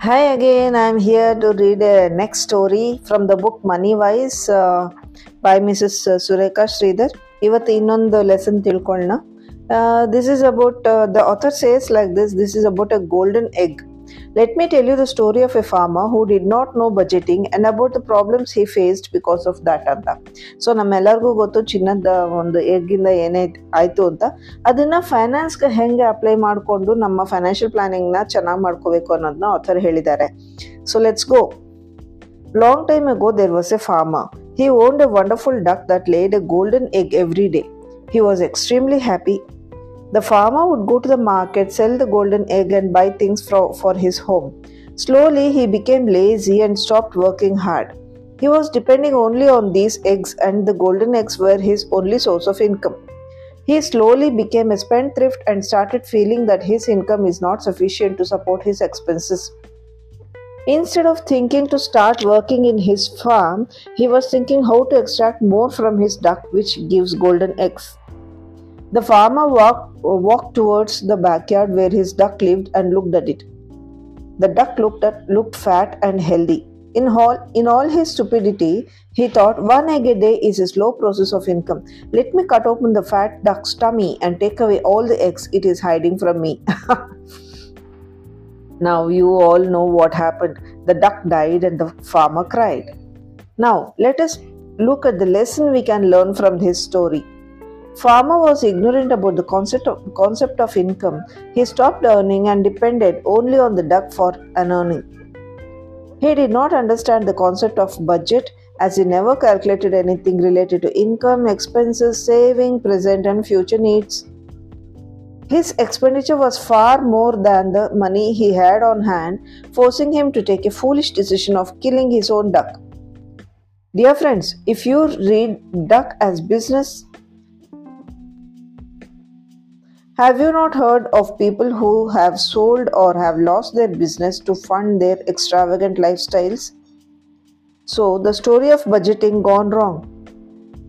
Hi again, I'm here to read a next story from the book Money Wise uh, by Mrs. Sureka Sridhar. ಇವತ್ತು ಇನ್ನೊಂದು lesson ತಿಳ್ಕೊಳ್ಳೋಣ this is about the author says like this this is about a golden egg Let me tell you the story of a farmer who did not know budgeting and about the problems he faced because of that ಅಂತ. So ನಮ್ಮೆಲ್ಲರಿಗೂ ಗೊತ್ತು, ಚಿನ್ನದ ಒಂದು ಎಗ್ಗಿಂದ ಏನೇ ಆಯಿತು ಅಂತ. ಅದನ್ನು ಫೈನಾನ್ಸ್ಗೆ ಹೆಂಗೆ ಅಪ್ಲೈ ಮಾಡಿಕೊಂಡು ನಮ್ಮ ಫೈನಾನ್ಷಿಯಲ್ ಪ್ಲಾನಿಂಗ್ನ ಚೆನ್ನಾಗಿ ಮಾಡ್ಕೋಬೇಕು ಅನ್ನೋದನ್ನ ಆಥರ್ ಹೇಳಿದ್ದಾರೆ. So let's go long time ago there was a farmer he owned a wonderful duck that laid a golden egg every day he was extremely happy The farmer would go to the market, sell the golden egg, and buy things for, for his home. Slowly, he became lazy and stopped working hard. He was depending only on these eggs, and the golden eggs were his only source of income. He slowly became a spendthrift and started feeling that his income is not sufficient to support his expenses. Instead of thinking to start working in his farm, he was thinking how to extract more from his duck, which gives golden eggs. The farmer walked, walked towards the backyard where his duck lived and looked at it. The duck looked at looked fat and healthy. In all, in all his stupidity, he thought one egg a day is a slow process of income. Let me cut open the fat duck's tummy and take away all the eggs it is hiding from me. Now you all know what happened. The duck died and the farmer cried. Now let us look at the lesson we can learn from this story. Farmer was ignorant about the concept of, concept of income. He stopped earning and depended only on the duck for an earning. He did not understand the concept of budget as he never calculated anything related to income, expenses, saving, present and future needs. His expenditure was far more than the money he had on hand, forcing him to take a foolish decision of killing his own duck. Dear friends, if you read duck as business, have you not heard of people who have sold or have lost their business to fund their extravagant lifestyles? So, the story of budgeting gone wrong.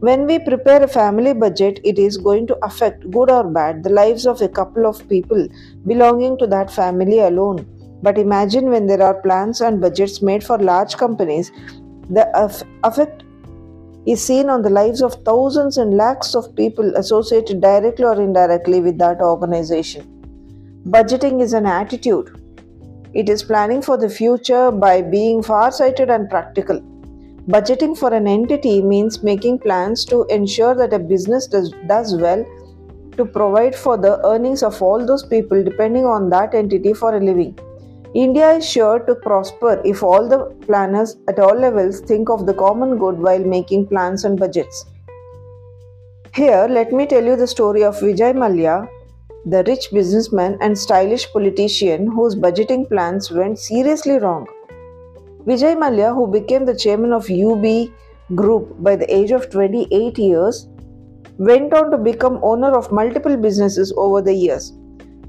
When we prepare a family budget, it is going to affect, good or bad, the lives of a couple of people belonging to that family alone. But imagine when there are plans and budgets made for large companies, the effect is seen on the lives of thousands and lakhs of people associated directly or indirectly with that organization. Budgeting is an attitude. It is planning for the future by being far-sighted and practical. Budgeting for an entity means making plans to ensure that a business does, does well to provide for the earnings of all those people depending on that entity for a living. India is sure to prosper if all the planners at all levels think of the common good while making plans and budgets. Here, let me tell you the story of Vijay Mallya, the rich businessman and stylish politician whose budgeting plans went seriously wrong. Vijay Mallya, who became the chairman of UB Group by the age of 28 years, went on to become owner of multiple businesses over the years.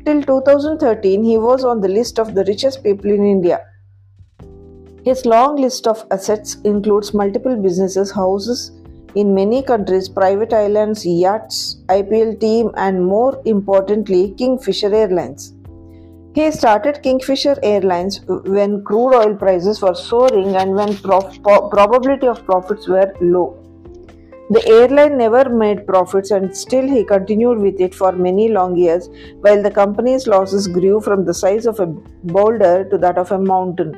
Till 2013, he was on the list of the richest people in India. His long list of assets includes multiple businesses, houses in many countries, private islands, yachts, IPL team, and more importantly, Kingfisher Airlines. He started Kingfisher Airlines when crude oil prices were soaring and when prof- probability of profits were low. The airline never made profits and still he continued with it for many long years while the company's losses grew from the size of a boulder to that of a mountain.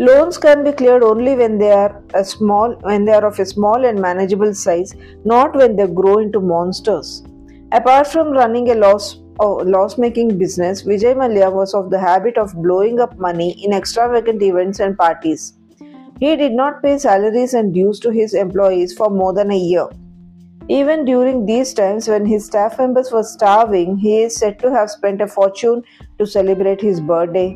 Loans can be cleared only when they are a small when they are of a small and manageable size, not when they grow into monsters. Apart from running a loss oh, loss making business, Vijay Mallya was of the habit of blowing up money in extravagant events and parties. He did not pay salaries and dues to his employees for more than a year. Even during these times when his staff members were starving, he is said to have spent a fortune to celebrate his birthday.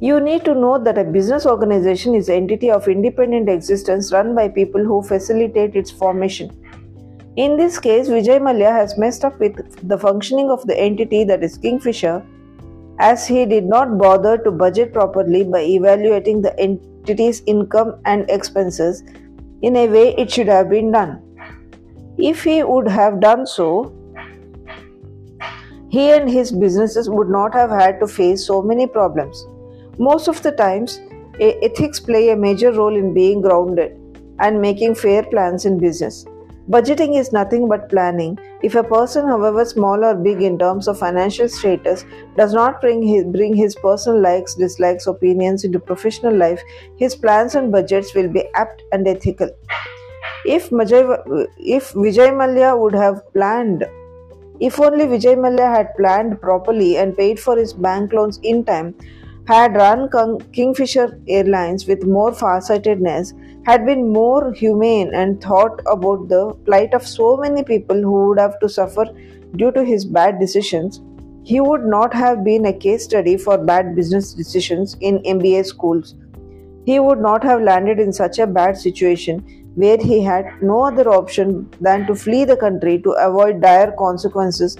You need to know that a business organization is an entity of independent existence run by people who facilitate its formation. In this case, Vijay Mallya has messed up with the functioning of the entity that is Kingfisher as he did not bother to budget properly by evaluating the entity's income and expenses in a way it should have been done. If he would have done so, he and his businesses would not have had to face so many problems. Most of the times, ethics play a major role in being grounded and making fair plans in business. Budgeting is nothing but planning. If a person, however small or big in terms of financial status, does not bring his, bring his personal likes, dislikes, opinions into professional life, his plans and budgets will be apt and ethical. If, Majay, if Vijay Mallya would have planned if only Vijay Mallya had planned properly and paid for his bank loans in time, had run Kingfisher Airlines with more farsightedness, had been more humane and thought about the plight of so many people who would have to suffer due to his bad decisions, he would not have been a case study for bad business decisions in MBA schools. He would not have landed in such a bad situation where he had no other option than to flee the country to avoid dire consequences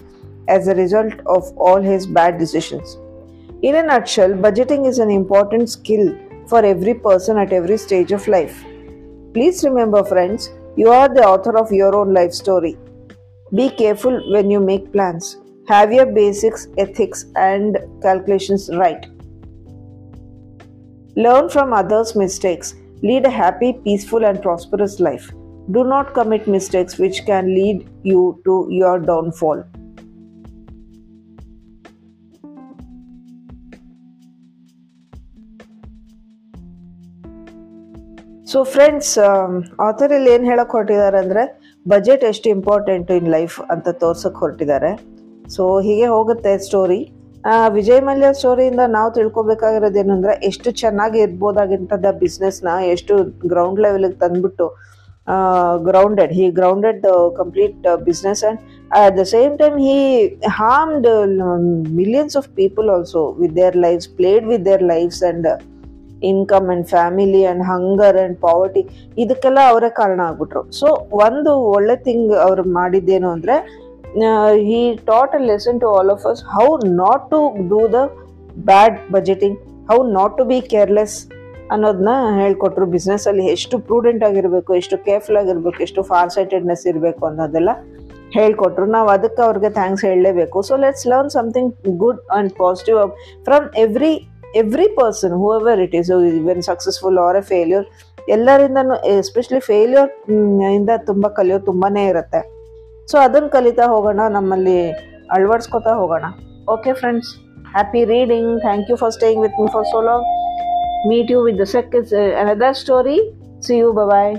as a result of all his bad decisions. In a nutshell, budgeting is an important skill for every person at every stage of life. Please remember, friends, you are the author of your own life story. Be careful when you make plans. Have your basics, ethics, and calculations right. Learn from others' mistakes Lead a happy, peaceful, and prosperous life. Do not commit mistakes which can lead you to your downfall. So friends author ಇಲ್ಲಿ ಏನು ಹೇಳಕ್ ಹೊರಟಿದ್ದಾರೆ ಅಂದರೆ budget ಎಷ್ಟು important in life ಅಂತ ತೋರ್ಸಕ್ ಹೊರಟಿದ್ದಾರೆ. So ಹೀಗೆ ಹೋಗುತ್ತೆ ಸ್ಟೋರಿ ವಿಜಯ್ ಮಲ್ಯ ಸ್ಟೋರಿಯಿಂದ ನಾವು ತಿಳ್ಕೊಬೇಕಾಗಿರೋದು ಏನು ಅಂದರೆ ಎಷ್ಟು ಚೆನ್ನಾಗಿ ಇರ್ಬೋದಾಗಿಂತದ ಬಿಸ್ನೆಸ್ನ ಎಷ್ಟು ಗ್ರೌಂಡ್ ಲೆವೆಲಿಗೆ ತಂದುಬಿಟ್ಟು grounded he grounded complete business and at the same time he harmed millions of people also with their lives played with their lives and income and family and hunger and poverty ಇದಕ್ಕೆಲ್ಲ ಅವರೇ ಕಾರಣ ಆಗ್ಬಿಟ್ರು. So ಒಂದು ಒಳ್ಳೆ thing ಅವ್ರು ಮಾಡಿದ್ದೇನು ಅಂದರೆ he taught a lesson to all of us how not to do the bad budgeting how not to be careless ಅನ್ನೋದನ್ನ ಹೇಳ್ಕೊಟ್ರು. ಬಿಸ್ನೆಸ್ಸಲ್ಲಿ ಎಷ್ಟು ಪ್ರೂಡೆಂಟ್ ಆಗಿರಬೇಕು, ಎಷ್ಟು ಕೇರ್ಫುಲ್ ಆಗಿರಬೇಕು, ಎಷ್ಟು ಫಾರ್ ಸೈಟೆಡ್ನೆಸ್ ಇರಬೇಕು ಅನ್ನೋದೆಲ್ಲ ಹೇಳ್ಕೊಟ್ರು. ನಾವು ಅದಕ್ಕೆ ಅವ್ರಿಗೆ ಥ್ಯಾಂಕ್ಸ್ ಹೇಳಲೇಬೇಕು. So let's learn something good and positive from every every person whoever it is even successful or a failure ಎಲ್ಲರಿಂದನೂ especially failure ಇಂದ ತುಂಬ ಕಲಿಯೋದು ತುಂಬಾ ಇರುತ್ತೆ. ಸೊ ಅದನ್ನು ಕಲಿತಾ ಹೋಗೋಣ, ನಮ್ಮಲ್ಲಿ ಅಳವಡಿಸ್ಕೊತಾ ಹೋಗೋಣ. Okay friends happy reading thank you for staying with me for so long meet you with the second another story see you bye